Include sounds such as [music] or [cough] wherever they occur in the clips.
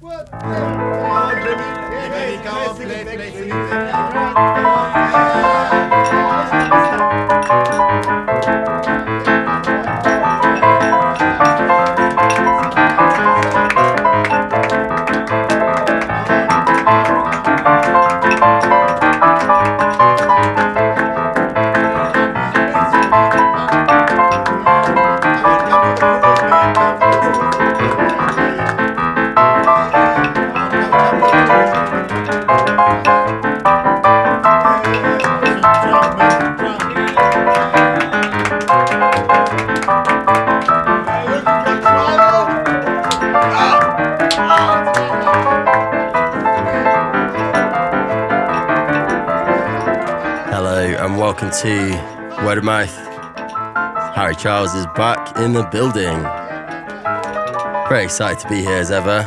to Charles is back in the building. Very excited to be here as ever.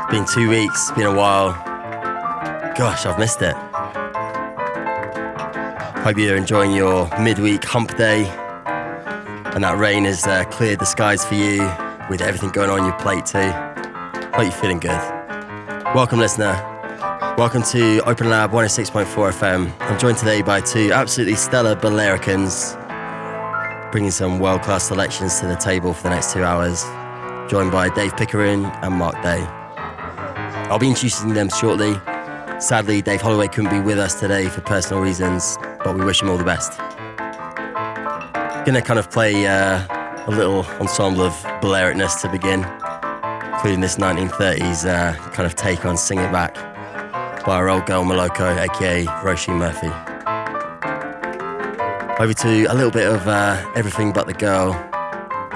It's been two weeks, it's been a while. Gosh, I've missed it. Hope you're enjoying your midweek hump day and that rain has uh, cleared the skies for you with everything going on your plate too. Hope you're feeling good. Welcome, listener. Welcome to Open Lab 106.4 FM. I'm joined today by two absolutely stellar Balearicans, bringing some world class selections to the table for the next two hours. Joined by Dave Pickering and Mark Day. I'll be introducing them shortly. Sadly, Dave Holloway couldn't be with us today for personal reasons, but we wish him all the best. Gonna kind of play uh, a little ensemble of Balearicness to begin, including this 1930s uh, kind of take on Sing It Back by our old girl Moloko, aka Roisin Murphy. Over to a little bit of uh, Everything But the Girl,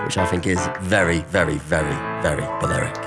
which I think is very, very, very, very Balearic.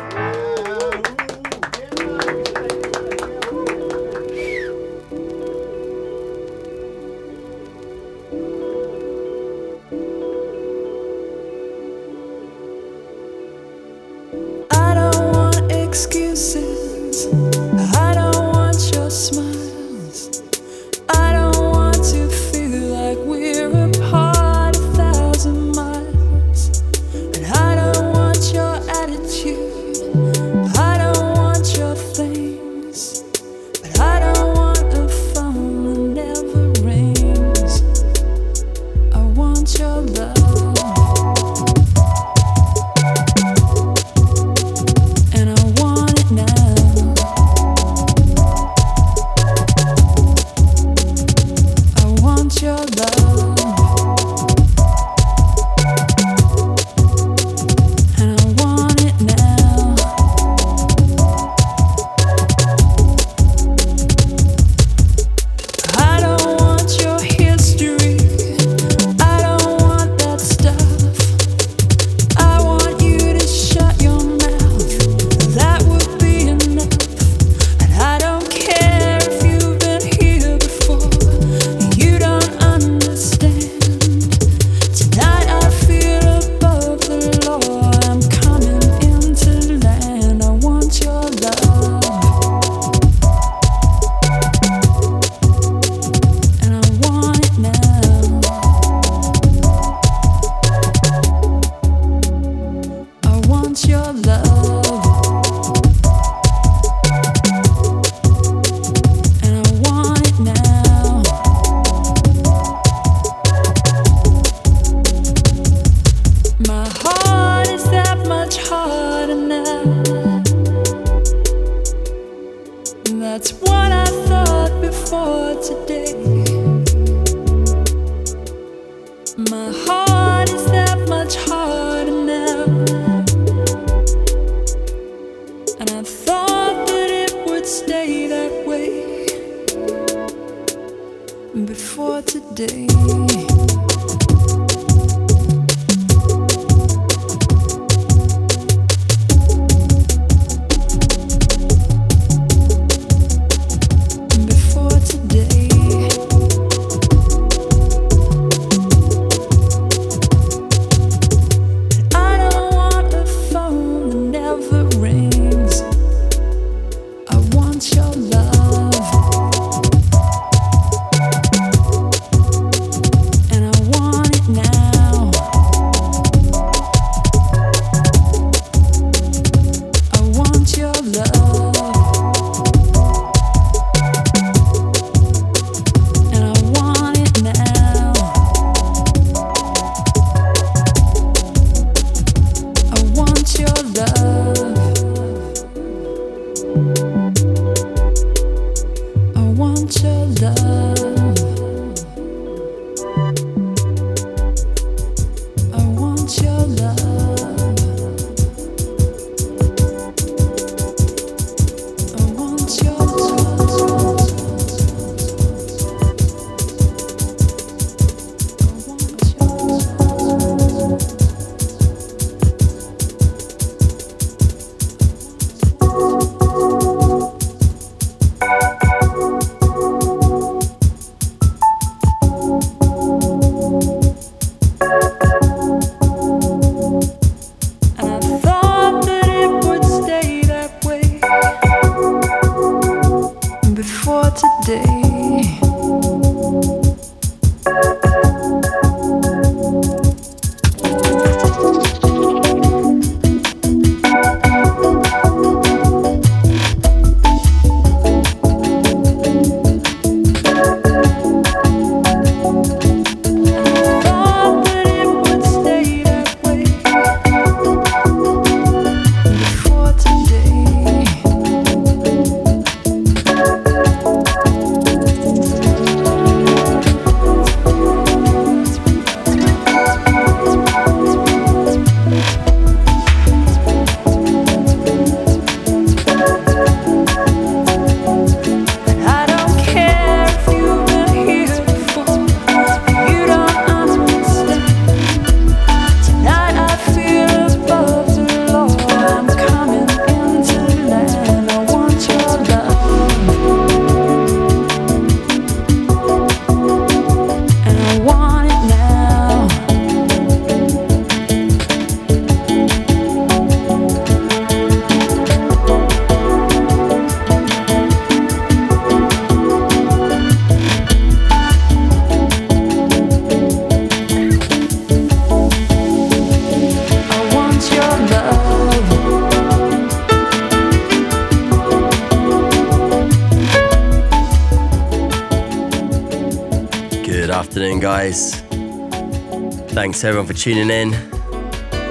Thanks everyone for tuning in.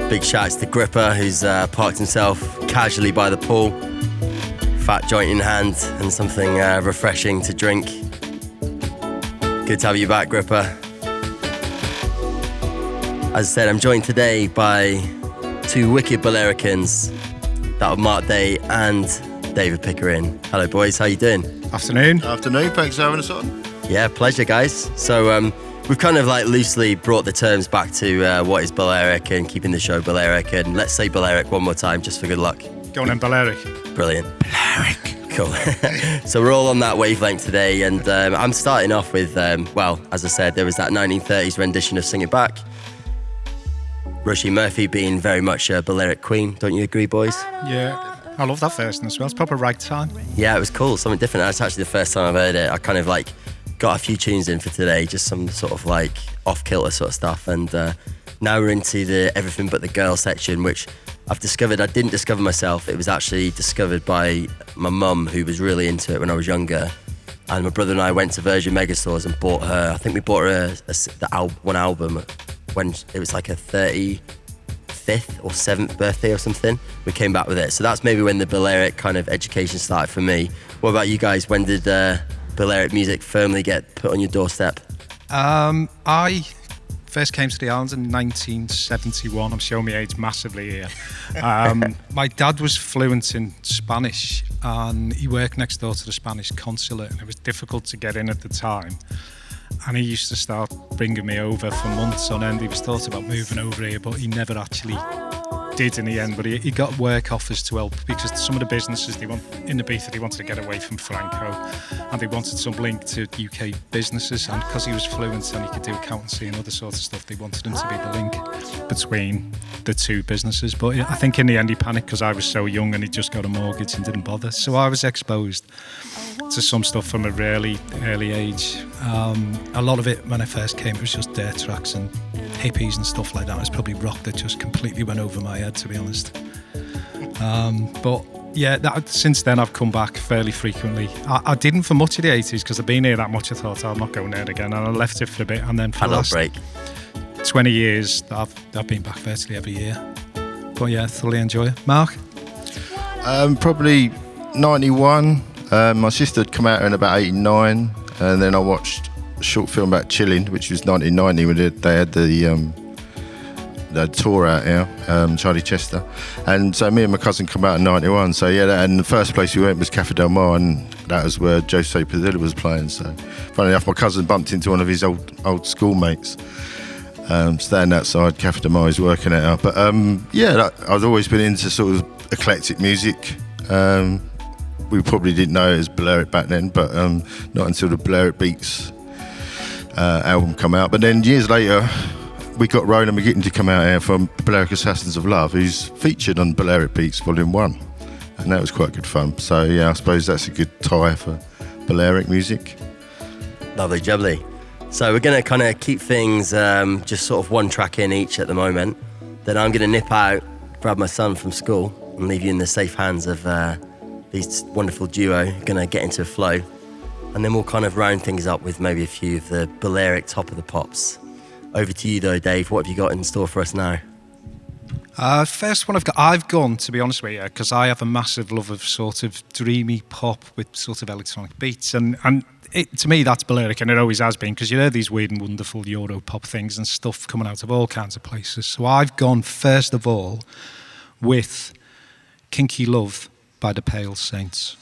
Big shouts to Gripper, who's uh, parked himself casually by the pool, fat joint in hand, and something uh, refreshing to drink. Good to have you back, Gripper. As I said, I'm joined today by two wicked Balearicans, that of Mark Day and David Pickering. Hello, boys. How you doing? Afternoon. Afternoon. Thanks for having us on. Yeah, pleasure, guys. So um, we've kind of like loosely brought the terms back to uh, what is Balearic and keeping the show Balearic. And let's say Balearic one more time, just for good luck. Go on then, Balearic. Brilliant. Balearic. Cool. [laughs] so we're all on that wavelength today, and um, I'm starting off with, um, well, as I said, there was that 1930s rendition of "Sing It Back." Roisin Murphy being very much a Balearic queen, don't you agree, boys? Yeah. I love that version as well. It's proper ragtime. Yeah, it was cool. Something different. That's actually the first time I've heard it. I kind of like got a few tunes in for today, just some sort of like off kilter sort of stuff. And uh, now we're into the everything but the girl section, which I've discovered I didn't discover myself. It was actually discovered by my mum, who was really into it when I was younger. And my brother and I went to Virgin Megastores and bought her. I think we bought her a, a, the al- one album when it was like a 35th or 7th birthday or something. We came back with it. So that's maybe when the Balearic kind of education started for me. What about you guys? When did uh, Balearic music firmly get put on your doorstep? Um, I first came to the islands in 1971. I'm showing my age massively here. Um, [laughs] my dad was fluent in Spanish and he worked next door to the Spanish consulate and it was difficult to get in at the time. And he used to start bringing me over for months on end. He was thought about moving over here, but he never actually did in the end, but he, he, got work offers to help because some of the businesses they want in the Ibiza they wanted to get away from Franco, and they wanted some link to UK businesses. And because he was fluent and he could do accountancy and other sorts of stuff, they wanted him to be the link between the two businesses. But I think in the end he panicked because I was so young and he just got a mortgage and didn't bother. So I was exposed to some stuff from a really early age. Um, a lot of it when I first came, it was just dirt tracks and hippies and stuff like that. It's probably rock that just completely went over my head, to be honest. Um, but yeah, that, since then I've come back fairly frequently. I, I didn't for much of the 80s because I've been here that much. I thought oh, I'm not going there again, and I left it for a bit. And then for the last break. 20 years, I've, I've been back virtually every year. But yeah, thoroughly enjoy it. Mark? Um, probably 91. Um, my sister had come out in about 89, and then I watched a short film about Chilling, which was 1990 when they had the um, the tour out here, um, Charlie Chester, and so me and my cousin come out in '91. So yeah, and the first place we went was Cafe Del Mar, and that was where Jose Padilla was playing. So funny enough, my cousin bumped into one of his old old schoolmates. Um, standing outside Cafe Del Mar, he's working it out. But um, yeah, that, I've always been into sort of eclectic music. Um, we probably didn't know it as It back then, but um, not until the Balearic Beats uh, album come out. But then years later, we got Ronan McGuigan to come out here from Balearic Assassins of Love, who's featured on Balearic Beats Volume 1. And that was quite good fun. So, yeah, I suppose that's a good tie for Balearic music. Lovely, jubbly. So, we're going to kind of keep things um, just sort of one track in each at the moment. Then I'm going to nip out, grab my son from school, and leave you in the safe hands of uh, these wonderful duo. Going to get into a flow and then we'll kind of round things up with maybe a few of the Balearic top of the pops. Over to you though, Dave. What have you got in store for us now? Uh, first one I've got, I've gone to be honest with you, because I have a massive love of sort of dreamy pop with sort of electronic beats, and and it, to me that's Balearic, and it always has been, because you hear these weird and wonderful Euro pop things and stuff coming out of all kinds of places. So I've gone first of all with Kinky Love by the Pale Saints.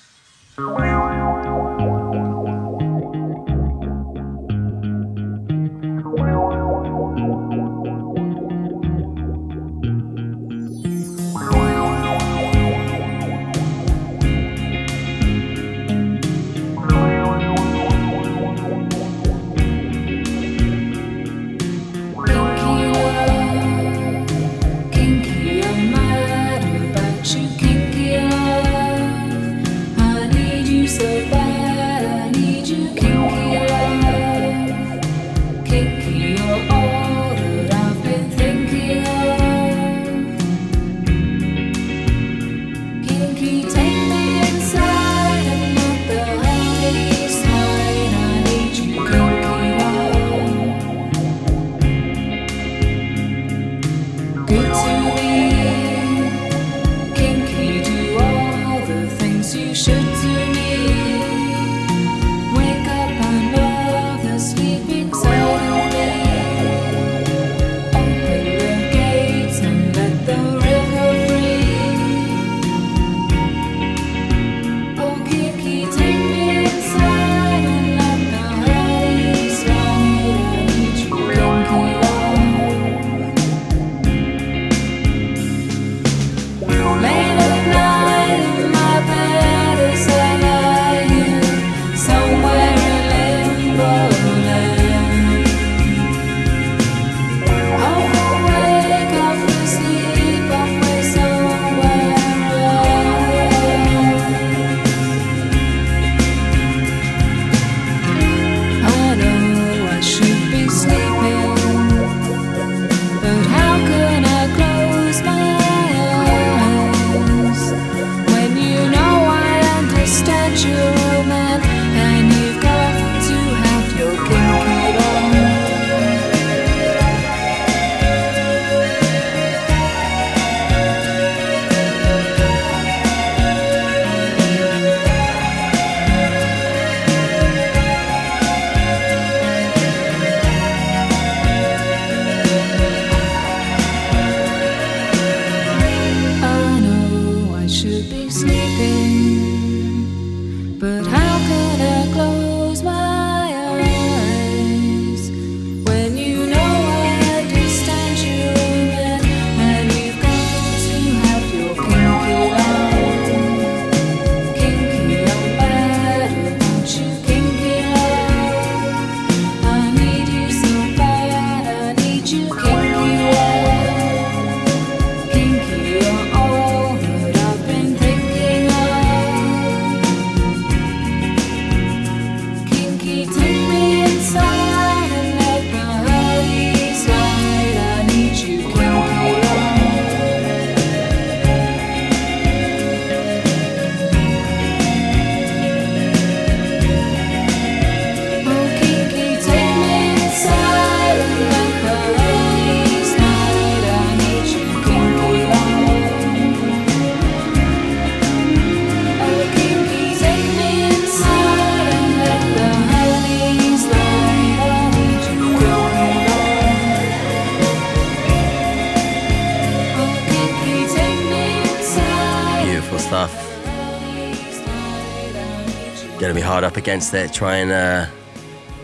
Hard up against it, trying and uh,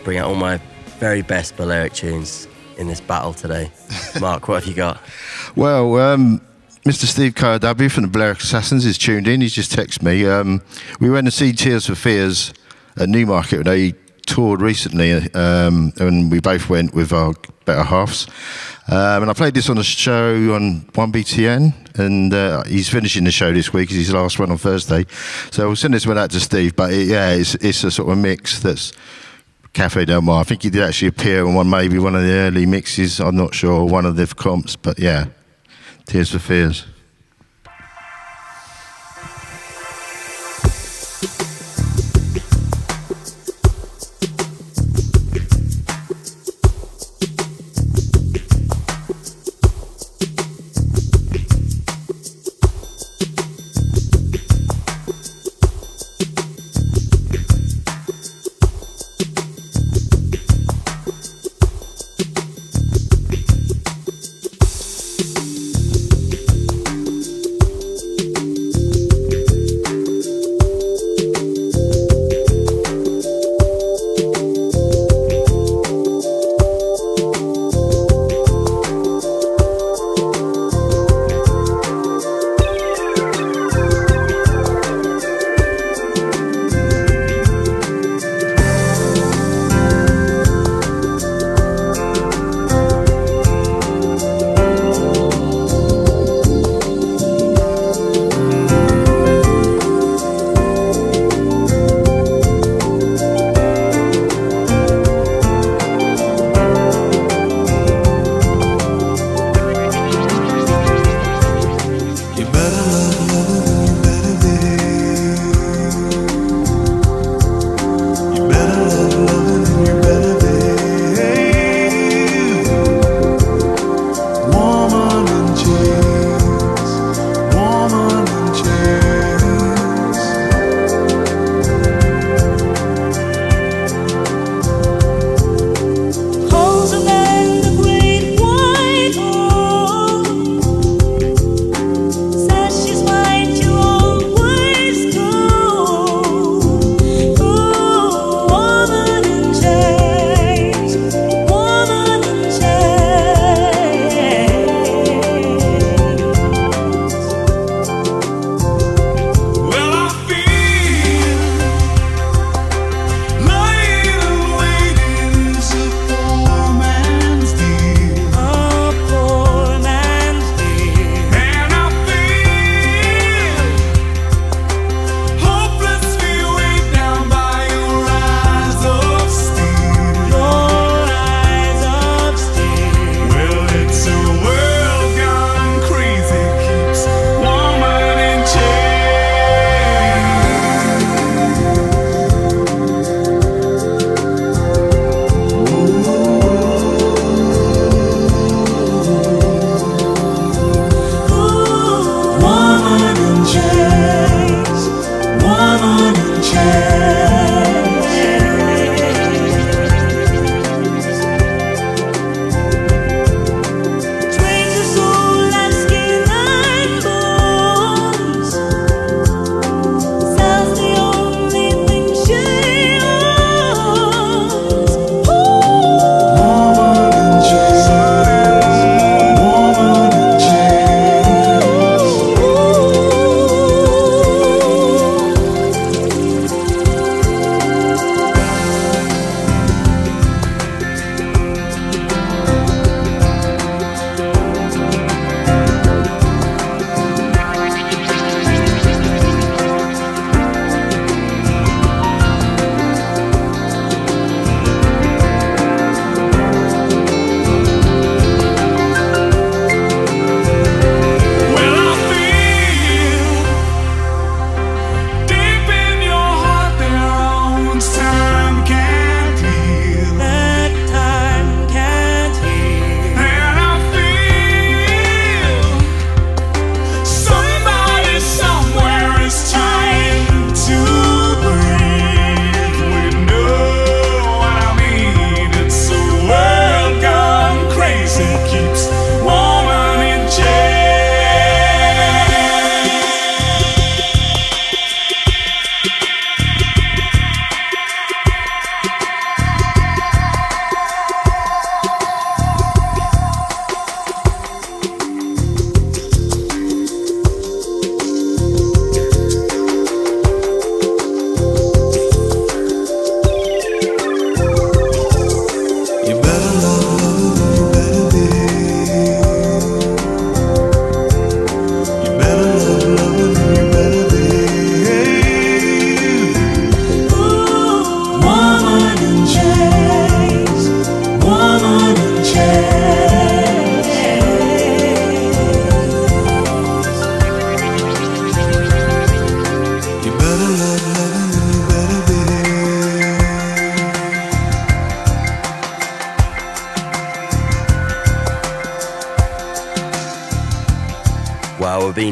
bring out all my very best Balearic tunes in this battle today. [laughs] Mark, what have you got? Well, um, Mr. Steve KRW from the Balearic Assassins is tuned in. He's just texted me. Um, we went to see Tears for Fears at Newmarket. They toured recently, um, and we both went with our better halves. Um, and I played this on a show on 1BTN, and uh, he's finishing the show this week. It's his last one on Thursday. So we'll send this one out to Steve. But it, yeah, it's, it's a sort of mix that's Cafe Del Mar. I think he did actually appear on one, maybe one of the early mixes. I'm not sure, one of the comps, but yeah, Tears for Fears.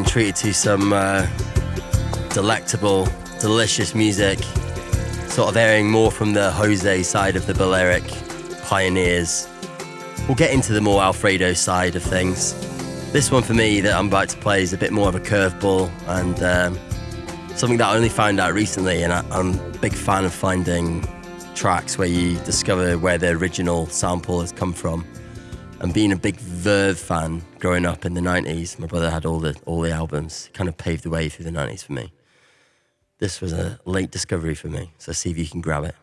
Treated to some uh, delectable, delicious music, sort of airing more from the Jose side of the Balearic pioneers. We'll get into the more Alfredo side of things. This one for me that I'm about to play is a bit more of a curveball and um, something that I only found out recently, and I, I'm a big fan of finding tracks where you discover where the original sample has come from. And being a big Verve fan growing up in the 90s, my brother had all the all the albums, kind of paved the way through the 90s for me. This was a late discovery for me, so see if you can grab it.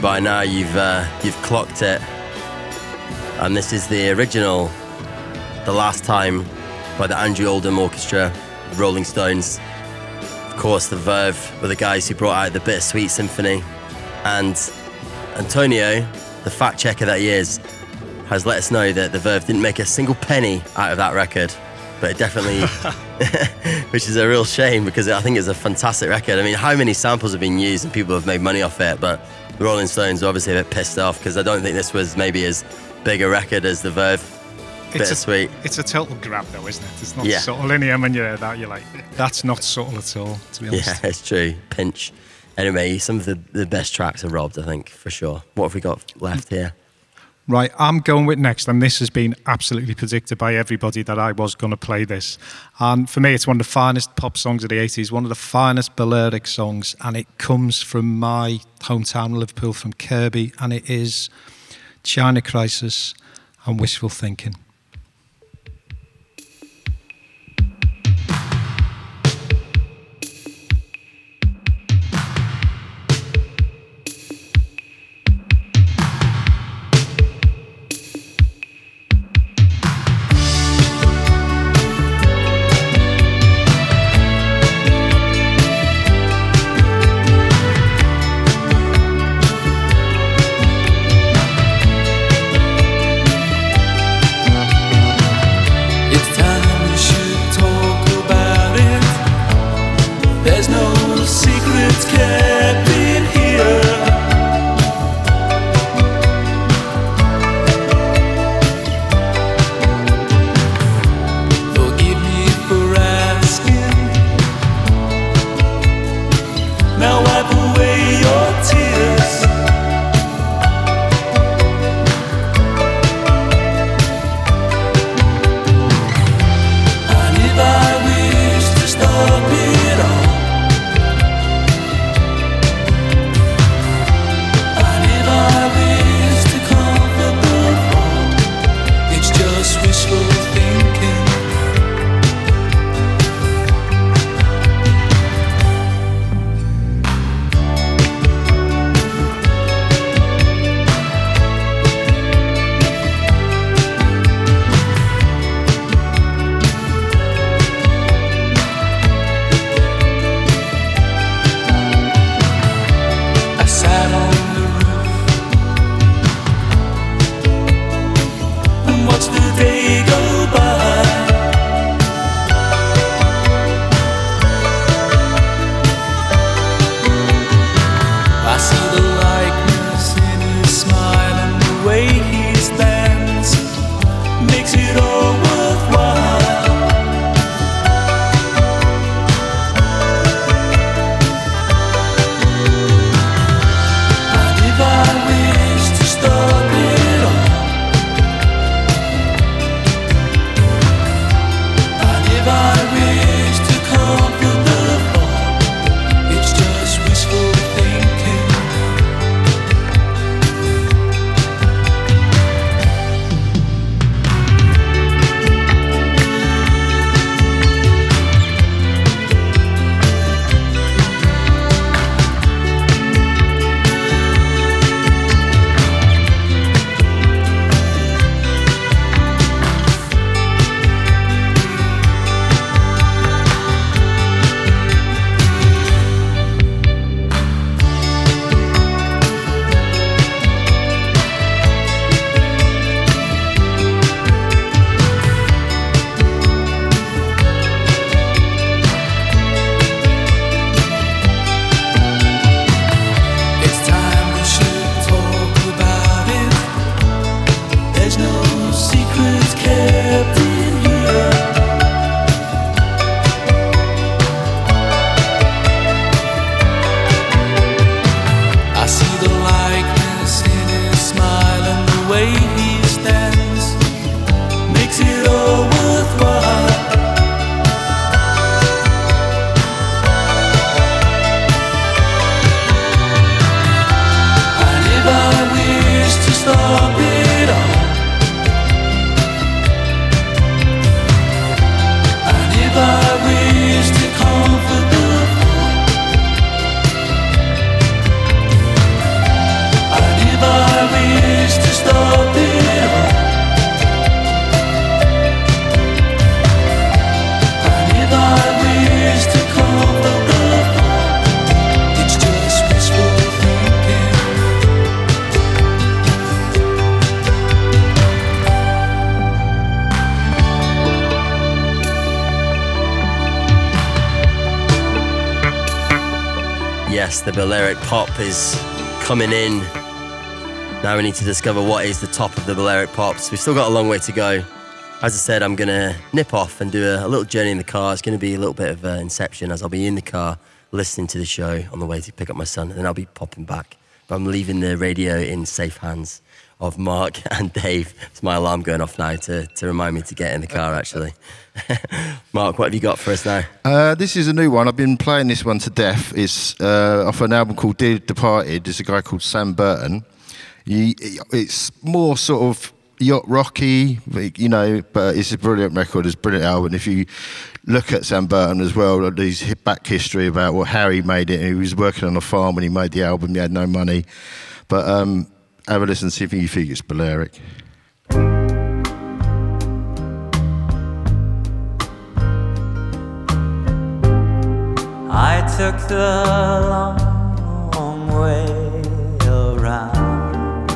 By now you've uh, you've clocked it. And this is the original, the last time, by the Andrew Oldham Orchestra, Rolling Stones. Of course, the Verve were the guys who brought out the Bittersweet Symphony, and Antonio, the fact checker that he is, has let us know that the Verve didn't make a single penny out of that record. But it definitely, [laughs] [laughs] which is a real shame because I think it's a fantastic record. I mean, how many samples have been used and people have made money off it? But the Rolling Stones are obviously a bit pissed off because I don't think this was maybe as big a record as the Verve. Bittersweet. A, it's a total grab, though, isn't it? It's not Yeah. subtle in here when you hear that. You're like, that's not subtle at all, to be honest. Yeah, [laughs] it's true. Pinch. Anyway, some of the, the best tracks are robbed, I think, for sure. What have we got left here? Right, I'm going with next, and this has been absolutely predicted by everybody that I was going to play this. And for me, it's one of the finest pop songs of the 80s, one of the finest Balearic songs, and it comes from my hometown, Liverpool, from Kirkby, and it is China Crisis and Wishful Thinking. Yes, the Balearic pop is coming in. Now we need to discover what is the top of the Balearic pops. We've still got a long way to go. As I said, I'm going to nip off and do a, a, little journey in the car. It's going to be a little bit of uh, inception as I'll be in the car listening to the show on the way to pick up my son, and then I'll be popping back. But I'm leaving the radio in safe hands of Mark [laughs] and Dave. It's my alarm going off now to, to remind me to get in the car, actually. [laughs] Mark, what have you got for us now? Uh, this is a new one. I've been playing this one to death. It's uh, off an album called Dear Departed. There's a guy called Sam Burton. He, it's more sort of yacht rocky, you know, but it's a brilliant record. It's a brilliant album. If you look at Sam Burton as well, his back history about what how he made it. He was working on a farm when he made the album. He had no money, but um, have a listen, and see if you think it's Balearic. I took the long way around.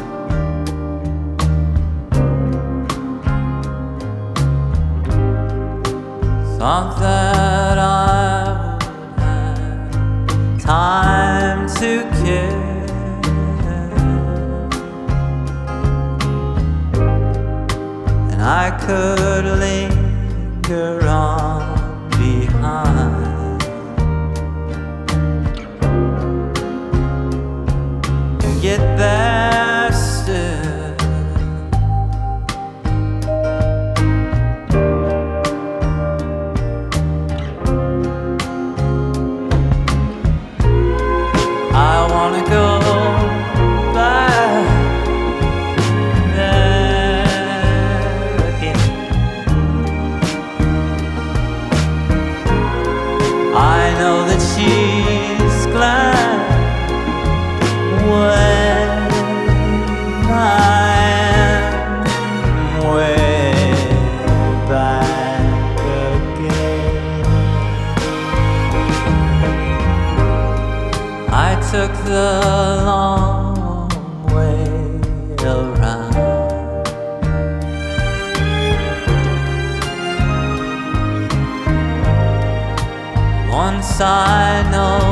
Thought that I would have time to kill. I could linger on behind. And get there took the long way around. Once I know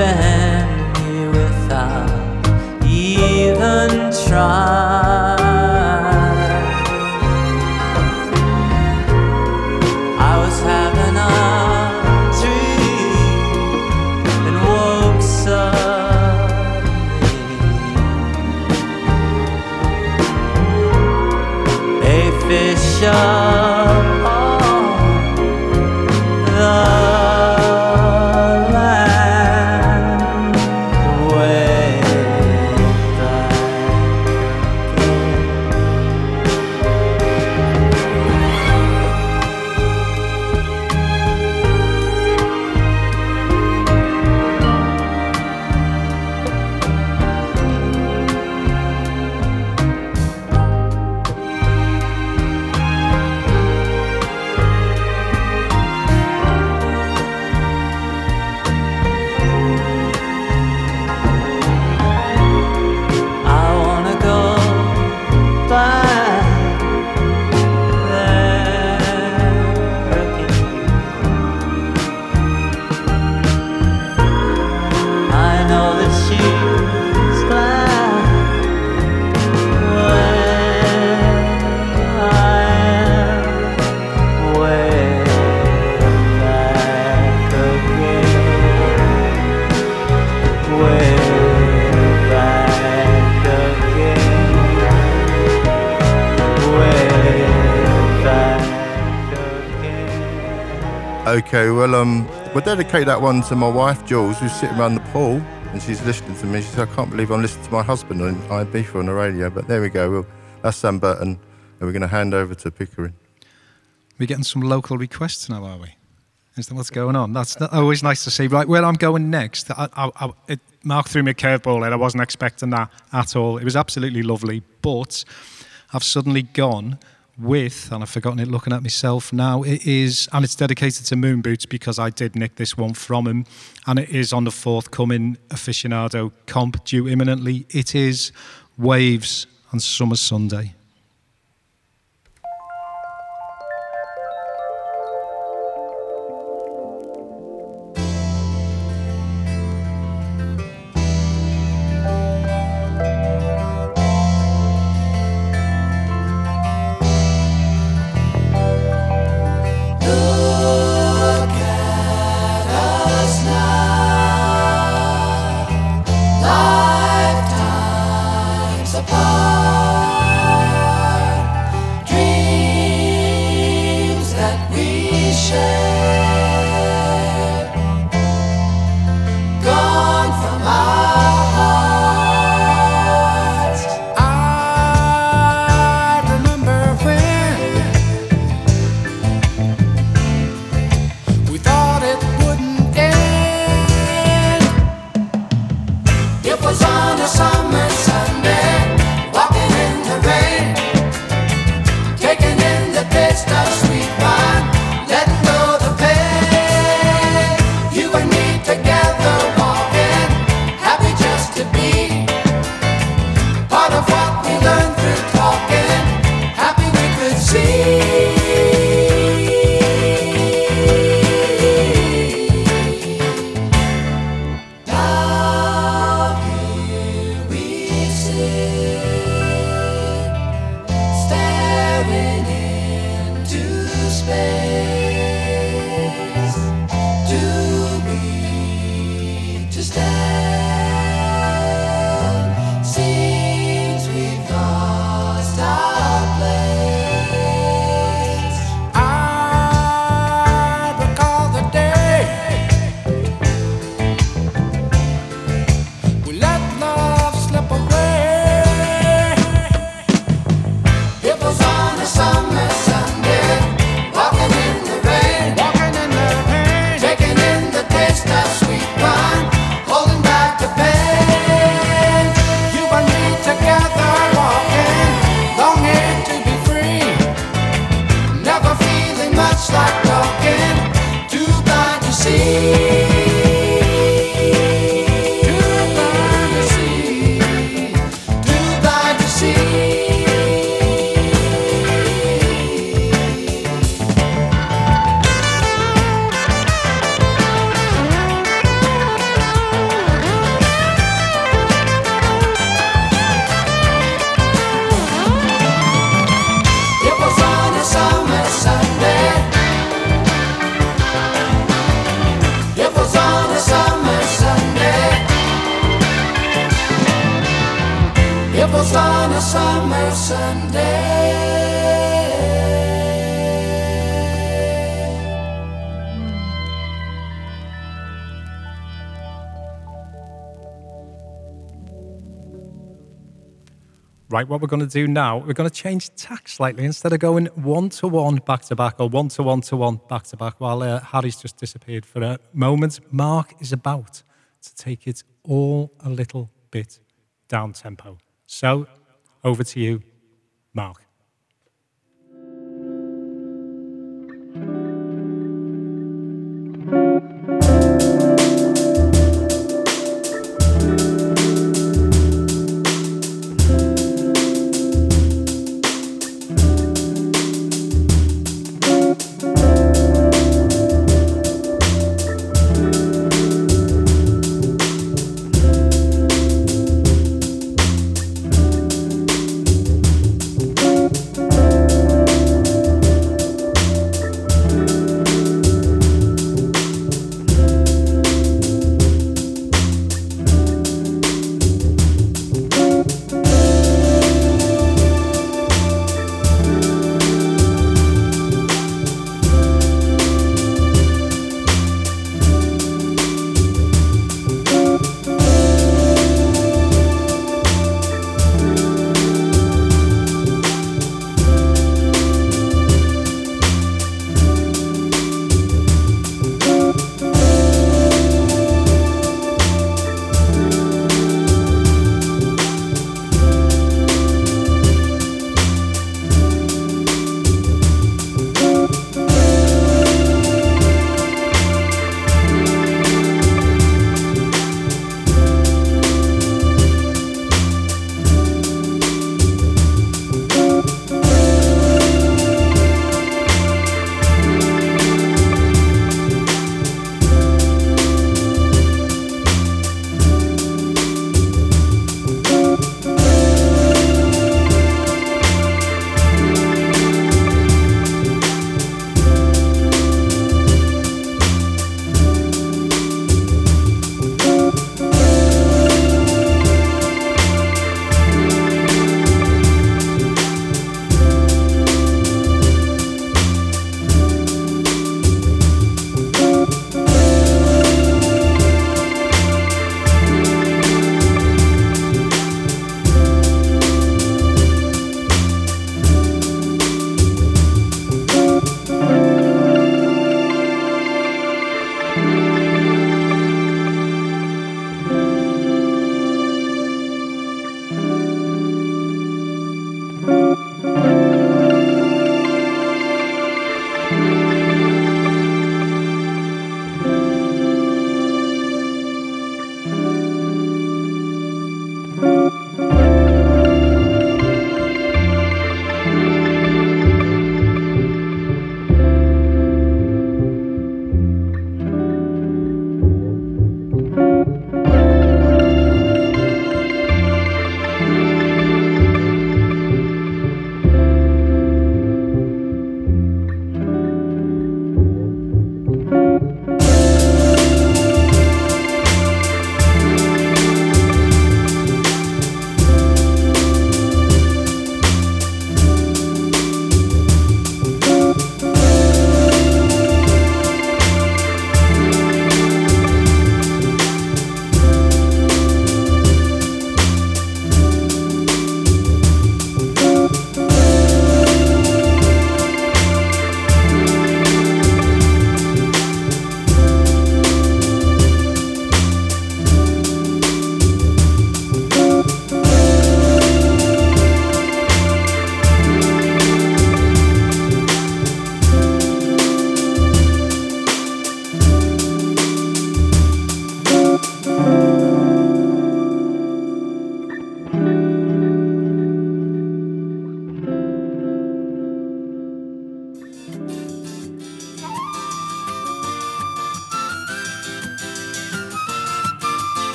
they Well, um, we'll dedicate that one to my wife, Jules, who's sitting around the pool and she's listening to me. She said, I can't believe I'm listening to my husband on IB on the radio. But there we go. Well, that's Sam Burton, and we're going to hand over to Pickering. We're getting some local requests now, are we? Is that what's going on? That's that's always nice to see. Right, where I'm going next, I, I, I, it, Mark threw me a curveball and I wasn't expecting that at all. It was absolutely lovely, but I've suddenly gone with, and I've forgotten it looking at myself now, it is, and it's dedicated to Moon Boots because I did nick this one from him, and it is on the forthcoming aficionado comp due imminently. It is Waves on Summer Sunday. Right, what we're going to do now, we're going to change tack slightly. Instead of going one to one back to back or one to one to one back to back, while uh, Harry's just disappeared for a moment, Mark is about to take it all a little bit down tempo. So, over to you, Mark.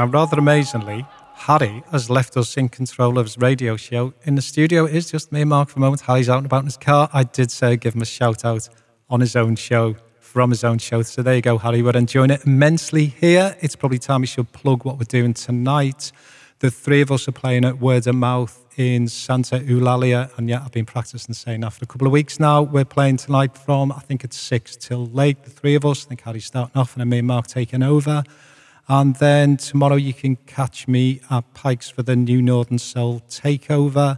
Now, rather amazingly, Harry has left us in control of his radio show. In the studio, it is just me and Mark for the moment. Harry's out and about in his car. I did say give him a shout out on his own show, from his own show. So there you go, Harry. We're enjoying it immensely here. It's probably time we should plug what we're doing tonight. The three of us are playing at Word of Mouth in Santa Eulalia. And yeah, I've been practicing saying that for a couple of weeks now. We're playing tonight from, I think it's six till late, the three of us. I think Harry's starting off and then me and Mark taking over. And then tomorrow you can catch me at Pikes for the New Northern Soul Takeover.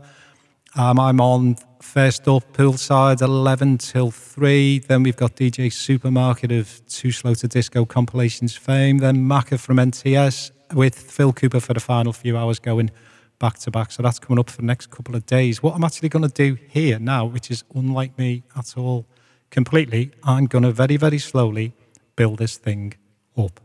Um, I'm on first up poolside 11 till 3. Then we've got DJ Supermarket of Too Slow to Disco compilations fame. Then Macca from NTS with Phil Cooper for the final few hours going back to back. So that's coming up for the next couple of days. What I'm actually going to do here now, which is unlike me at all completely, I'm going to very, very slowly build this thing up.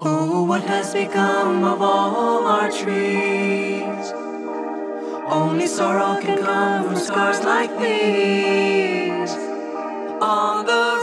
Oh, what has become of all our trees? Only sorrow can come from scars like these. On the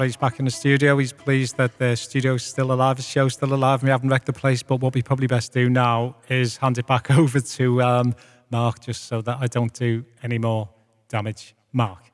Harry's back in the studio. He's pleased that the studio's still alive, the show's still alive, we haven't wrecked the place. But what we probably best do now is hand it back [laughs] over to um, Mark, just so that I don't do any more damage. Mark.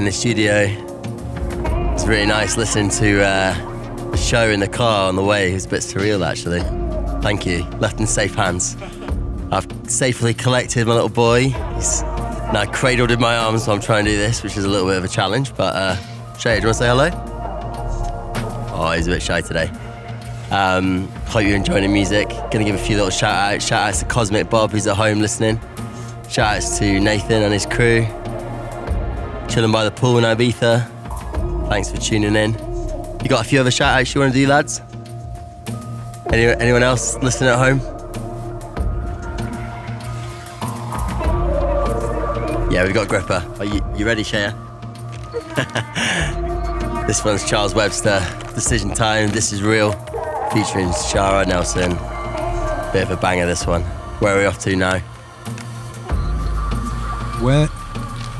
In the studio. It's really nice listening to uh, the show in the car on the way. It was a bit surreal, actually. Thank you. Left in safe hands. I've safely collected my little boy. He's now cradled in my arms while I'm trying to do this, which is a little bit of a challenge. But uh, Shay, do you want to say hello? Oh, he's a bit shy today. Um, hope you're enjoying the music. Gonna give a few little shout outs. Shout outs to Cosmic Bob, who's at home listening. Shout outs to Nathan and his crew. Chilling by the pool in Ibiza. Thanks for tuning in. You got a few other shout outs you want to do, lads? Any, anyone else listening at home? Yeah, we've got Gripper. Are you, you ready, Shaya? [laughs] this one's Charles Webster. Decision Time, This Is Real, featuring Shara Nelson. Bit of a banger, this one. Where are we off to now?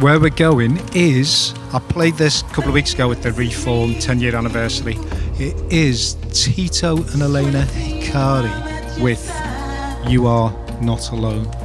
Where we're going is I played this a couple of weeks ago at the Reform 10 year anniversary. It is Tito and Elena Hikari with You Are Not Alone.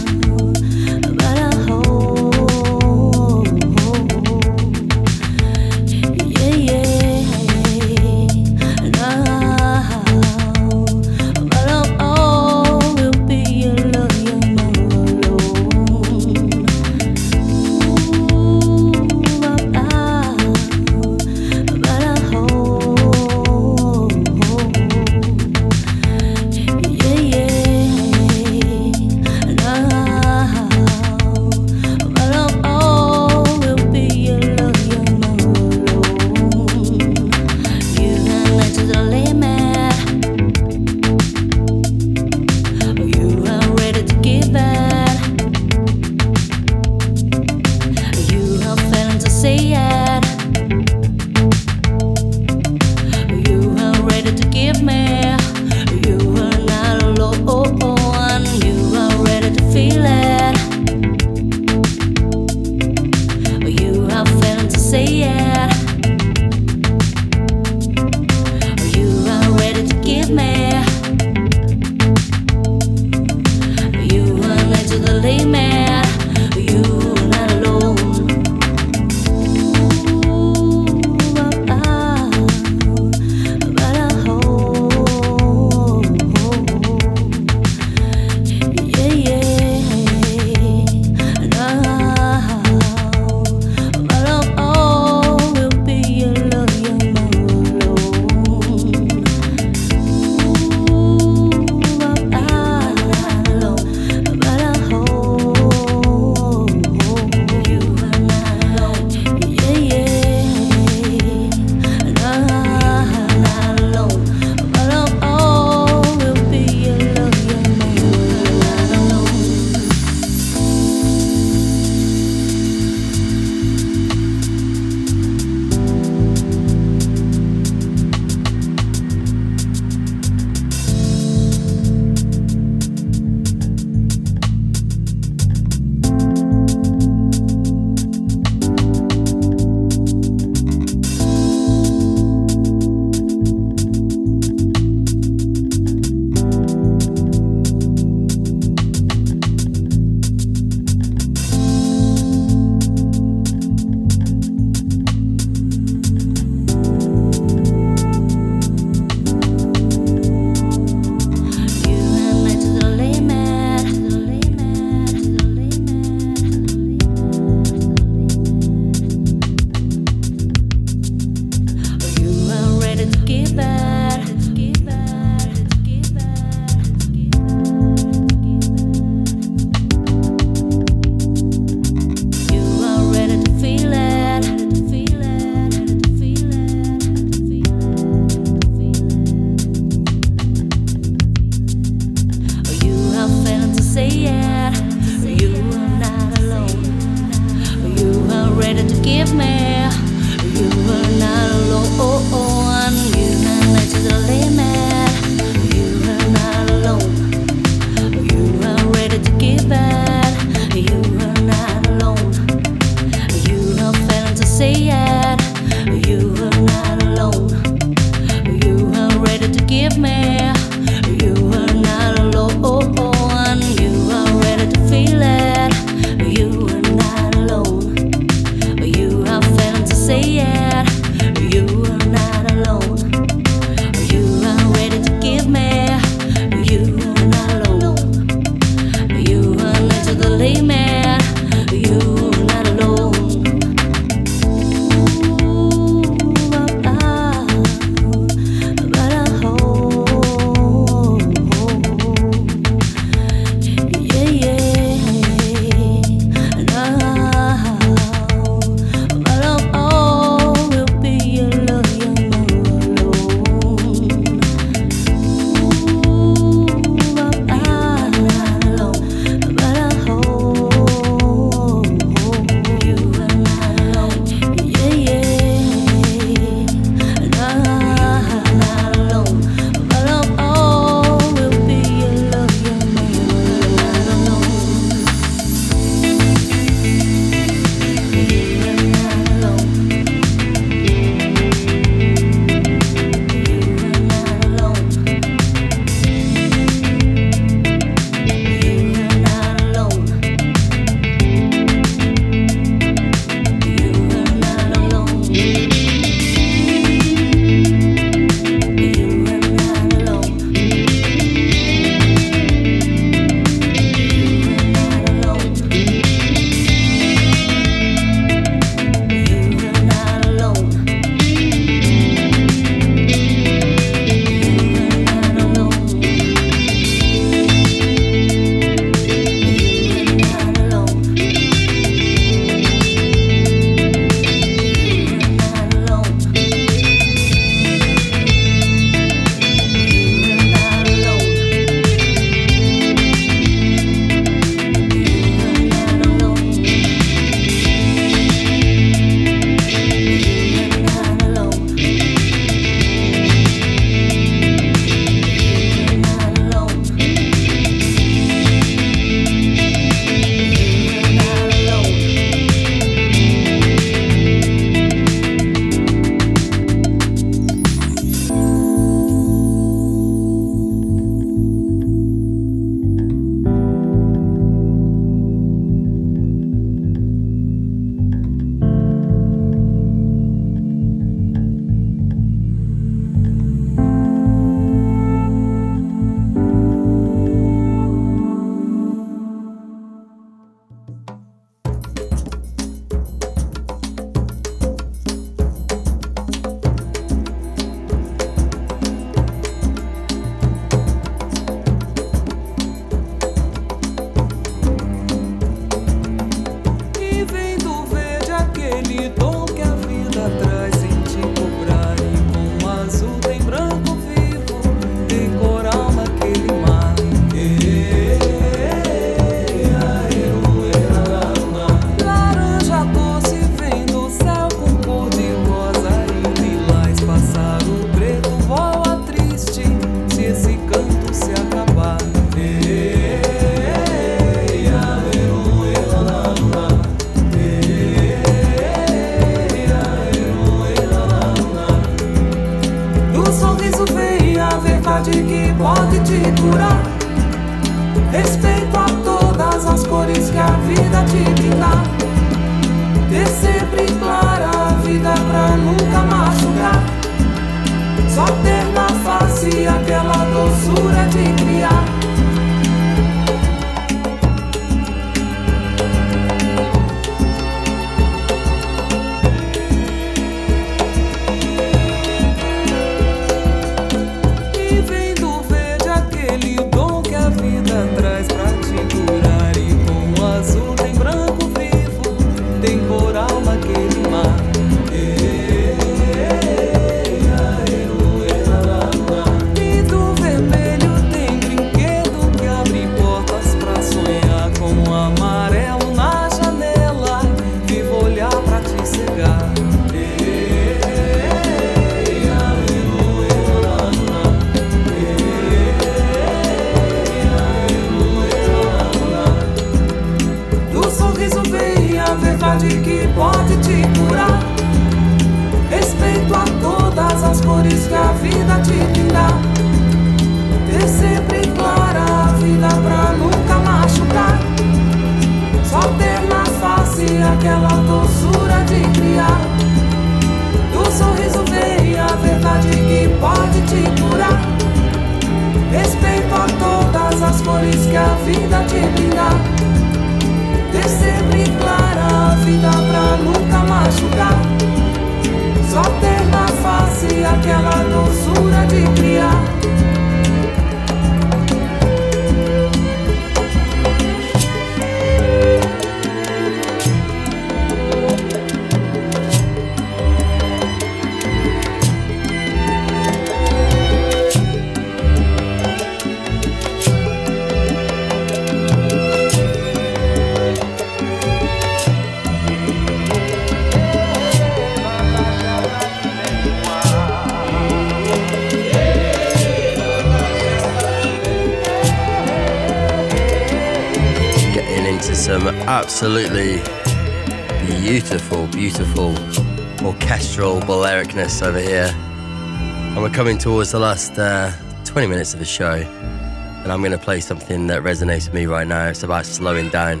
Towards the last uh, 20 minutes of the show. And I'm going to play something that resonates with me right now. It's about slowing down.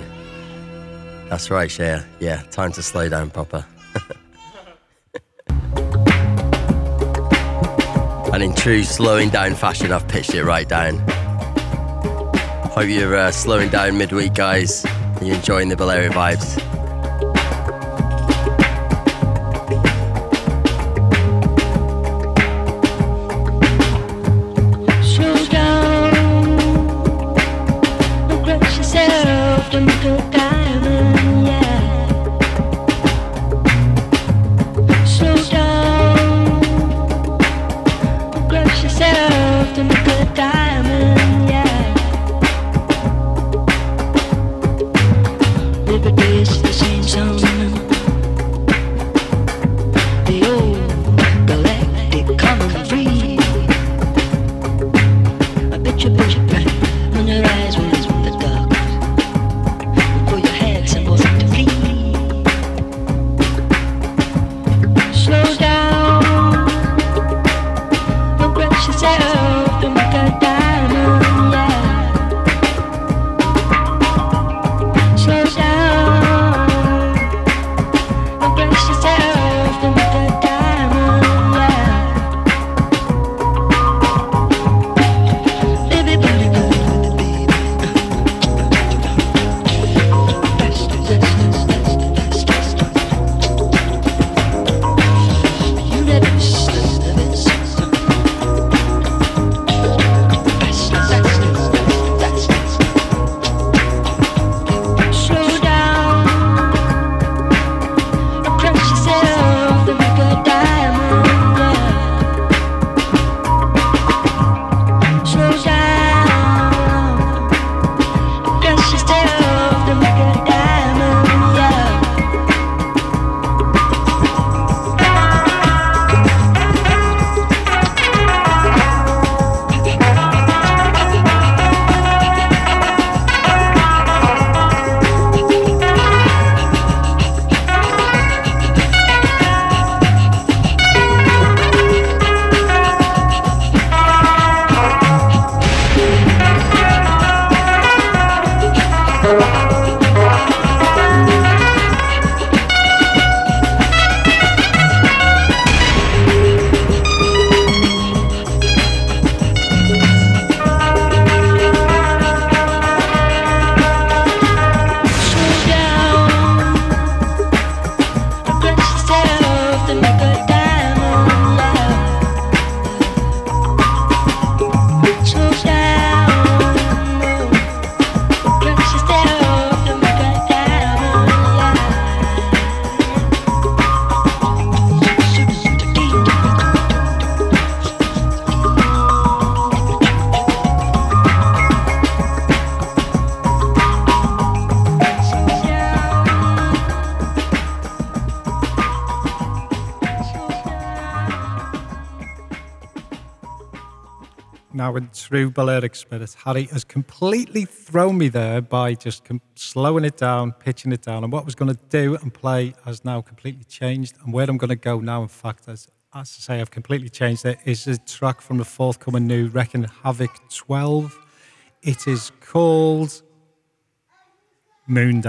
That's right, Shea. Yeah, time to slow down proper. [laughs] and in true slowing down fashion, I've pitched it right down. Hope you're uh, slowing down midweek, guys. And you're enjoying the Balearic vibes. True Balearic spirit, Harry has completely thrown me there by just com- slowing it down, pitching it down. And what I was going to do and play has now completely changed. And where I'm going to go now, in fact, as, as I say, I've completely changed it, is a track from the forthcoming new Reckon Havoc 12. It is called Moon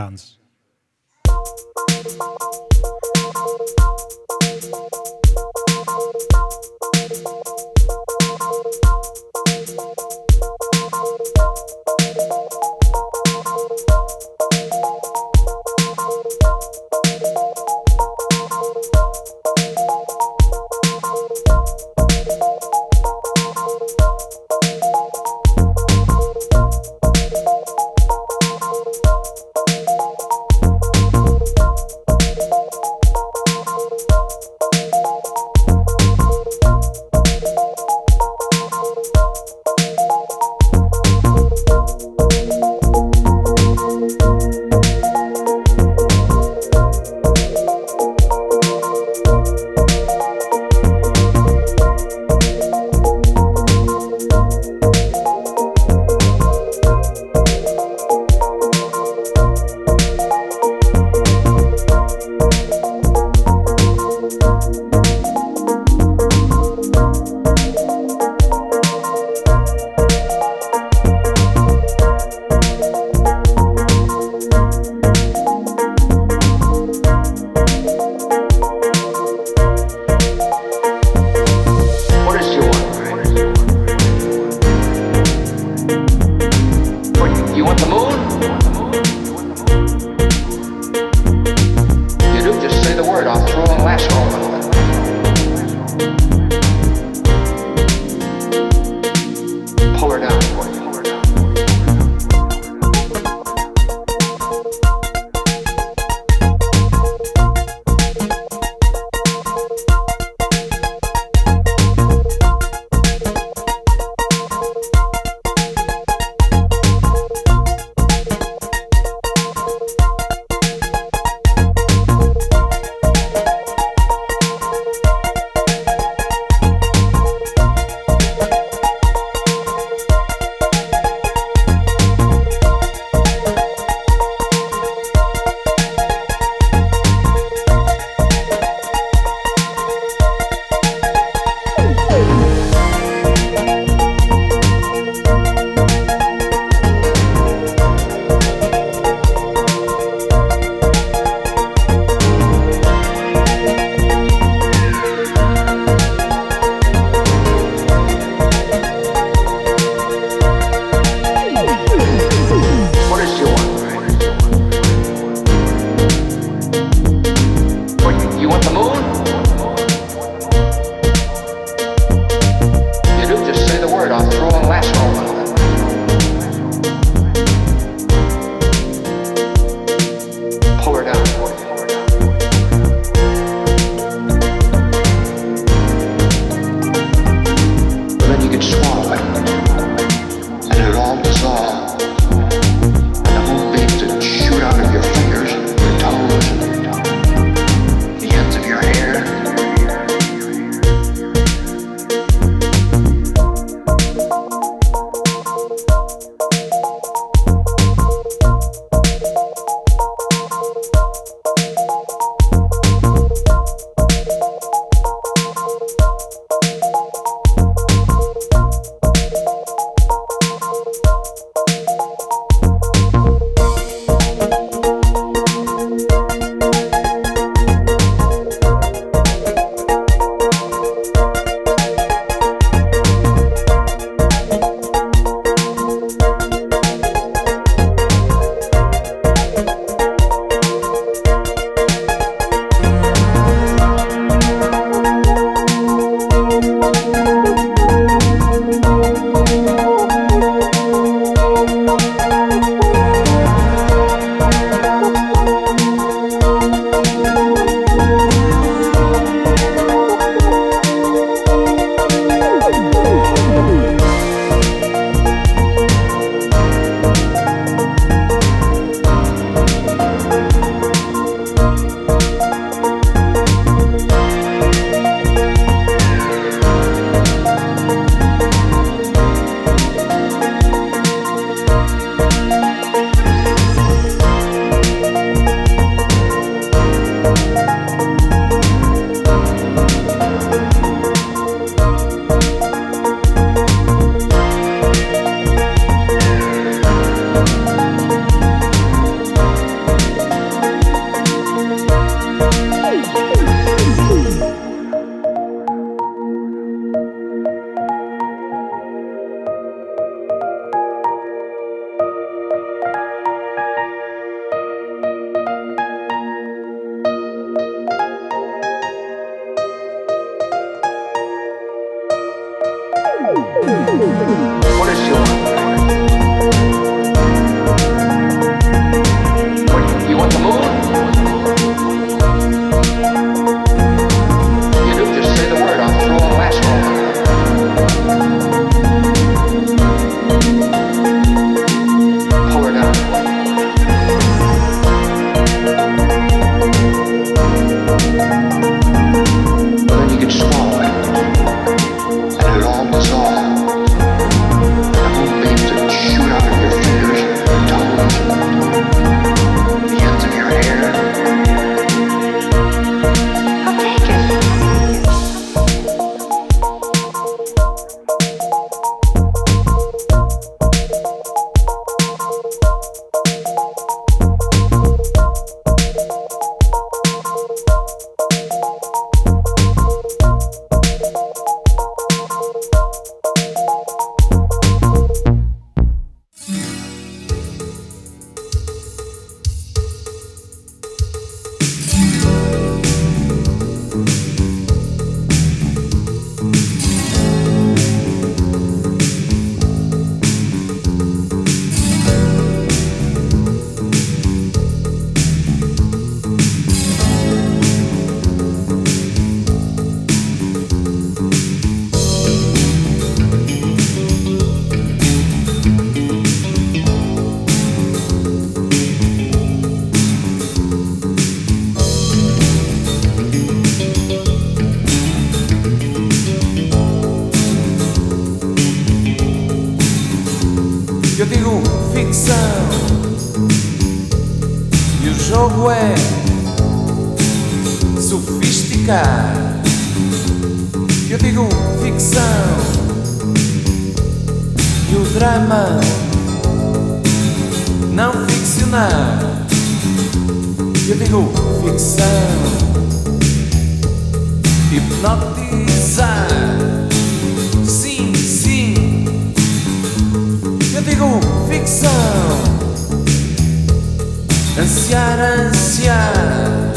ansiar, ansiar.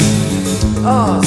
Oh,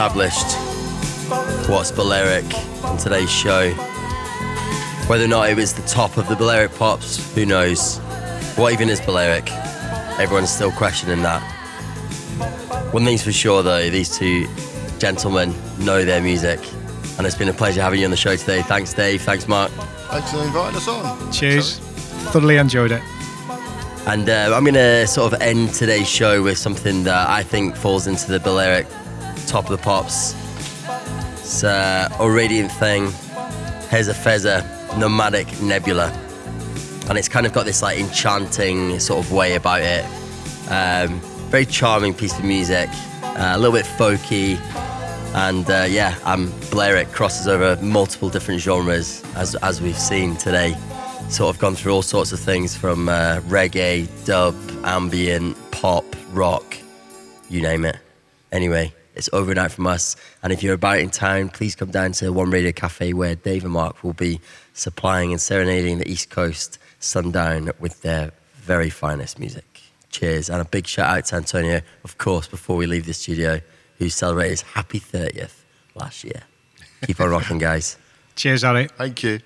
established what's Balearic on today's show. Whether or not it was the top of the Balearic Pops, who knows? What even is Balearic? Everyone's still questioning that. One thing's for sure, though, these two gentlemen know their music, and it's been a pleasure having you on the show today. Thanks, Dave. Thanks, Mark. Thanks for inviting us on. Cheers. Thoroughly enjoyed it. And uh, I'm going to sort of end today's show with something that I think falls into the Balearic top of the pops. It's a radiant thing, a Feza, Nomadic Nebula. And it's kind of got this like enchanting sort of way about it. Um, very charming piece of music, uh, a little bit folky. And uh, yeah, um, It crosses over multiple different genres as, as we've seen today sort of gone through all sorts of things from uh, reggae, dub, ambient, pop, rock, you name it. Anyway, it's over and out from us. And if you're about in town, please come down to One Radio Cafe where Dave and Mark will be supplying and serenading the East Coast sundown with their very finest music. Cheers. And a big shout out to Antonio, of course, before we leave the studio, who celebrated his happy 30th last year. Keep on rocking, guys. Cheers, Harry. Thank you.